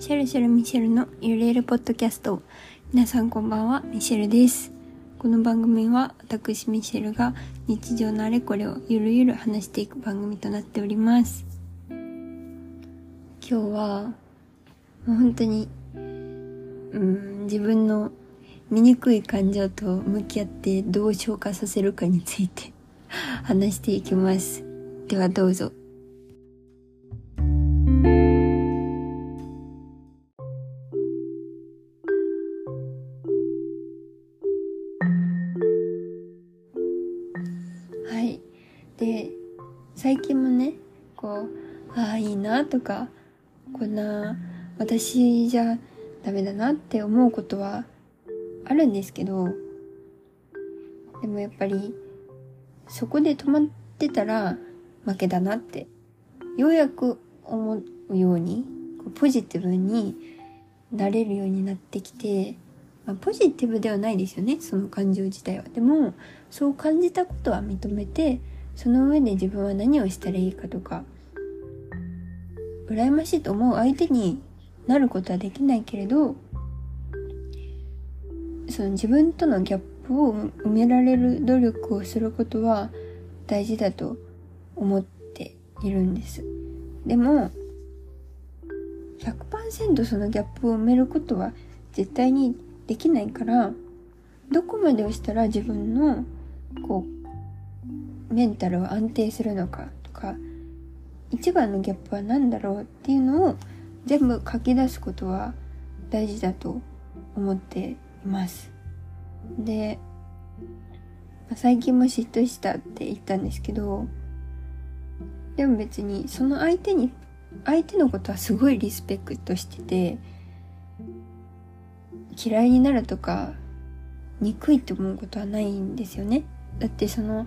シェルシェルミシェルのゆるゆるポッドキャスト。皆さんこんばんは、ミシェルです。この番組は私ミシェルが日常のあれこれをゆるゆる話していく番組となっております。今日は、もう本当に、うん、自分の醜い感情と向き合ってどう消化させるかについて話していきます。ではどうぞ。最近もねこうああいいなとかこんな私じゃダメだなって思うことはあるんですけどでもやっぱりそこで止まってたら負けだなってようやく思うようにポジティブになれるようになってきて、まあ、ポジティブではないですよねその感情自体は。でもそう感じたことは認めてその上で自分は何をしたらいいかとか羨ましいと思う相手になることはできないけれどその自分とのギャップを埋められる努力をすることは大事だと思っているんです。でも100%そのギャップを埋めることは絶対にできないからどこまでをしたら自分のこうメンタルを安定するのかとか一番のギャップは何だろうっていうのを全部書き出すことは大事だと思っています。で、最近も嫉妬したって言ったんですけど、でも別にその相手に、相手のことはすごいリスペクトしてて、嫌いになるとか、憎いって思うことはないんですよね。だってその、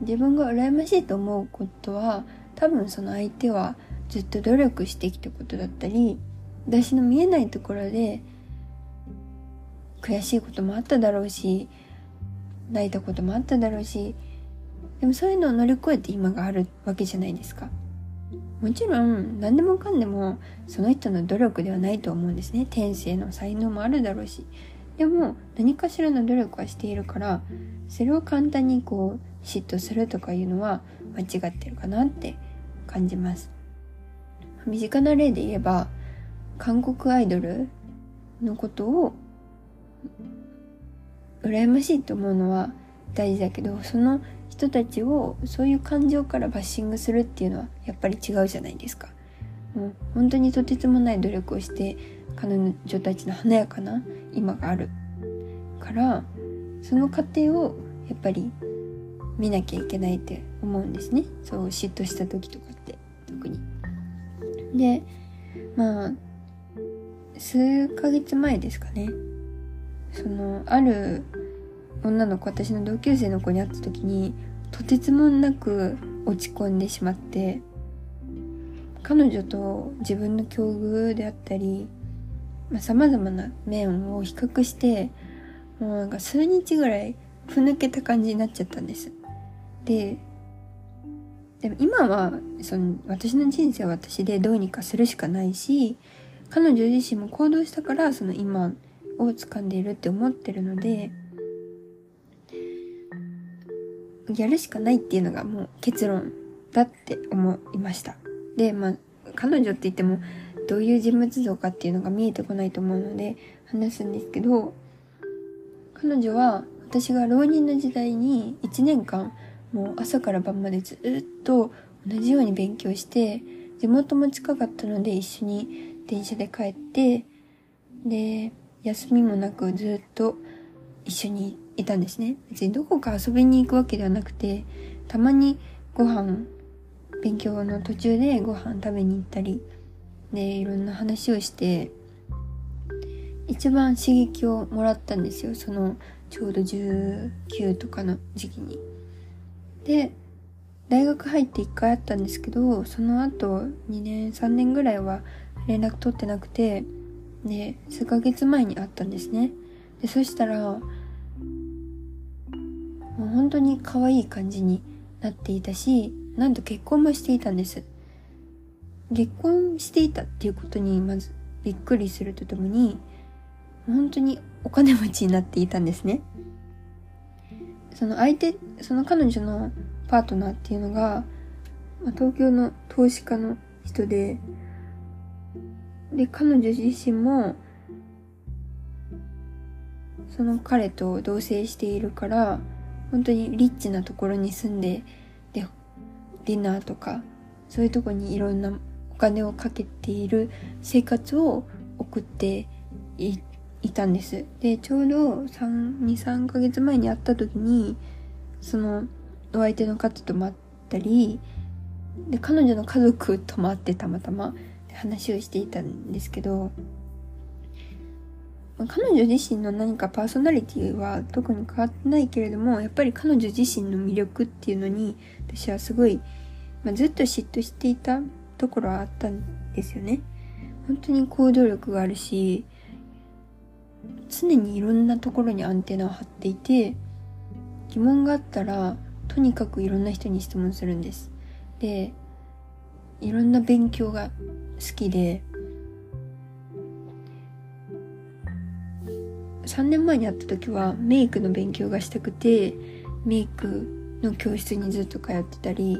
自分が羨ましいと思うことは多分その相手はずっと努力してきたことだったり私の見えないところで悔しいこともあっただろうし泣いたこともあっただろうしでもそういうのを乗り越えて今があるわけじゃないですか。もちろん何でもかんでもその人の努力ではないと思うんですね。天性の才能もあるだろうし。でも何かしらの努力はしているからそれを簡単にこう嫉妬するとかいうのは間違ってるかなって感じます。身近な例で言えば、韓国アイドルのことを羨ましいと思うのは大事だけど、その人たちをそういう感情からバッシングするっていうのはやっぱり違うじゃないですか。もう本当にとてつもない努力をして彼女たちの華やかな今があるからその過程をやっぱり見なきゃいけないって思うんですね。そう嫉妬した時とかって特に。でまあ数ヶ月前ですかね。そのある女の子私の同級生の子に会った時にとてつもなく落ち込んでしまって彼女と自分の境遇であったりさまざ、まな面を比較してもうなんか数日ぐらいふぬけた感じになっちゃったんです。ででも今はその私の人生は私でどうにかするしかないし彼女自身も行動したからその今を掴んでいるって思ってるのでやるしかないっていうのがもう結論だって思いました。でまあ彼女って言ってもどういう人物像かっていうのが見えてこないと思うので話すんですけど彼女は私が浪人の時代に1年間もう朝から晩までずっと同じように勉強して、地元も近かったので一緒に電車で帰って、で、休みもなくずっと一緒にいたんですね。別にどこか遊びに行くわけではなくて、たまにご飯、勉強の途中でご飯食べに行ったり、で、いろんな話をして、一番刺激をもらったんですよ。その、ちょうど19とかの時期に。で、大学入って1回あったんですけど、その後2年、3年ぐらいは連絡取ってなくて、で、数ヶ月前に会ったんですね。で、そしたら、もう本当に可愛い感じになっていたし、なんと結婚もしていたんです。結婚していたっていうことにまずびっくりするとともに本当にお金持ちになっていたんですねその相手その彼女のパートナーっていうのが、ま、東京の投資家の人でで彼女自身もその彼と同棲しているから本当にリッチなところに住んででディナーとかそういうとこにいろんなお金をかけている生活を送っていいたんです。で、ちょうど3、2、3ヶ月前に会った時に、そのお相手の方と会ったり、で、彼女の家族とも会ってたまたま話をしていたんですけど、彼女自身の何かパーソナリティは特に変わってないけれども、やっぱり彼女自身の魅力っていうのに、私はすごい、まあ、ずっと嫉妬していたところはあったんですよね。本当に行動力があるし、常にいろんなところにアンテナを張っていて、疑問があったら、とにかくいろんな人に質問するんです。で、いろんな勉強が好きで、3年前に会った時はメイクの勉強がしたくてメイクの教室にずっと通ってたり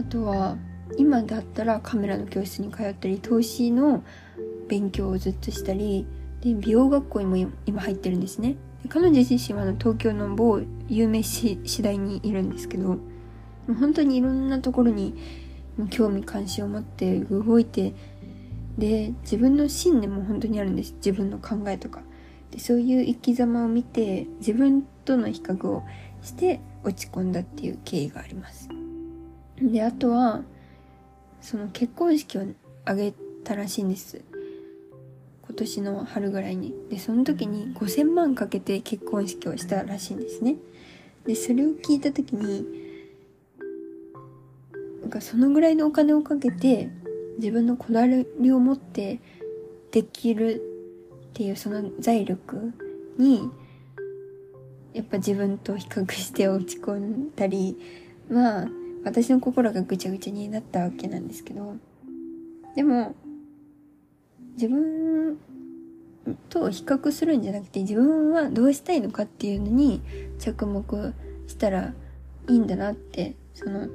あとは今だったらカメラの教室に通ったり投資の勉強をずっとしたりで美容学校にも今入ってるんですね。彼女自身は東京の某有名市大にいるんですけど本当にいろんなところに興味関心を持って動いてで自分の信念も本当にあるんです。自分の考えとか。でそういう生き様を見て自分との比較をして落ち込んだっていう経緯があります。であとはその結婚式を挙げたらしいんです。今年の春ぐらいに。でその時に5000万かけて結婚式をしたらしいんですね。でそれを聞いた時になんかそのぐらいのお金をかけて自分のこだわりを持ってできるっていうその財力にやっぱ自分と比較して落ち込んだりまあ私の心がぐちゃぐちゃになったわけなんですけど。でも自分と比較するんじゃなくて自分はどうしたいのかっていうのに着目したらいいんだなってその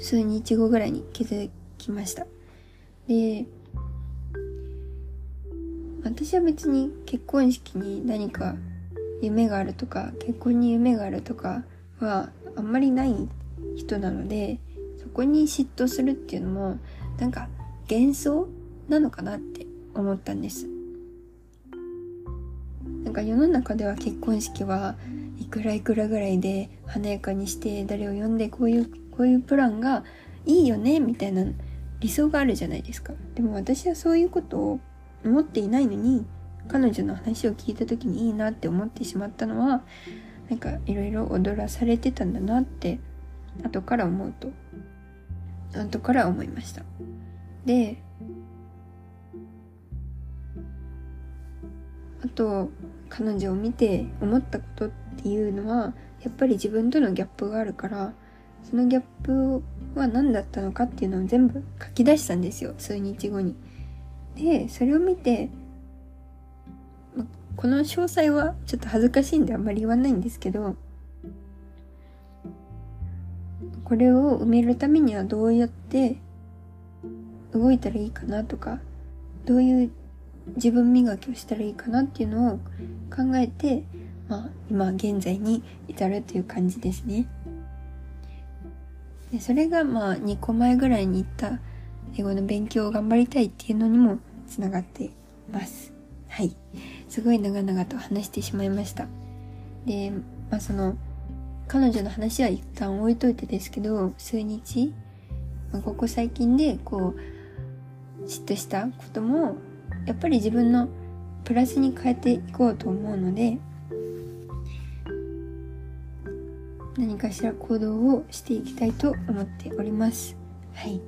数日後ぐらいに気づきました。で私は別に結婚式に何か夢があるとか結婚に夢があるとかはあんまりない人なのでそこに嫉妬するっていうのもなんか幻想なのかなって思ったんです。なんか世の中では結婚式はいくらいくらぐらいで華やかにして誰を呼んでこういうこういうプランがいいよねみたいな理想があるじゃないですか。でも私はそういうことを思っていないのに彼女の話を聞いた時にいいなって思ってしまったのはなんかいろいろ踊らされてたんだなって後から思うと後から思いました。であと彼女を見て思ったことっていうのはやっぱり自分とのギャップがあるからそのギャップは何だったのかっていうのを全部書き出したんですよ数日後に。でそれを見て、この詳細はちょっと恥ずかしいんであんまり言わないんですけどこれを埋めるためにはどうやって動いたらいいかなとかどういう自分磨きをしたらいいかなっていうのを考えて、まあ、今現在に至るという感じですね。でそれがまあ2個前ぐらいに言った英語の勉強を頑張りたいっていうのにもつながっています。はい。すごい長々と話してしまいました。で、まあその、彼女の話は一旦置いといてですけど、数日、まあ、ここ最近でこう、嫉妬したことも、やっぱり自分のプラスに変えていこうと思うので、何かしら行動をしていきたいと思っております。はい。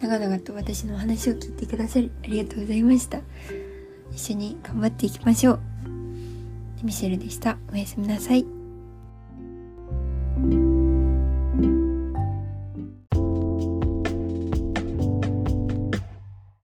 長々と私の話を聞いてくださりありがとうございました。一緒に頑張っていきましょう。ミシェルでした。おやすみなさい。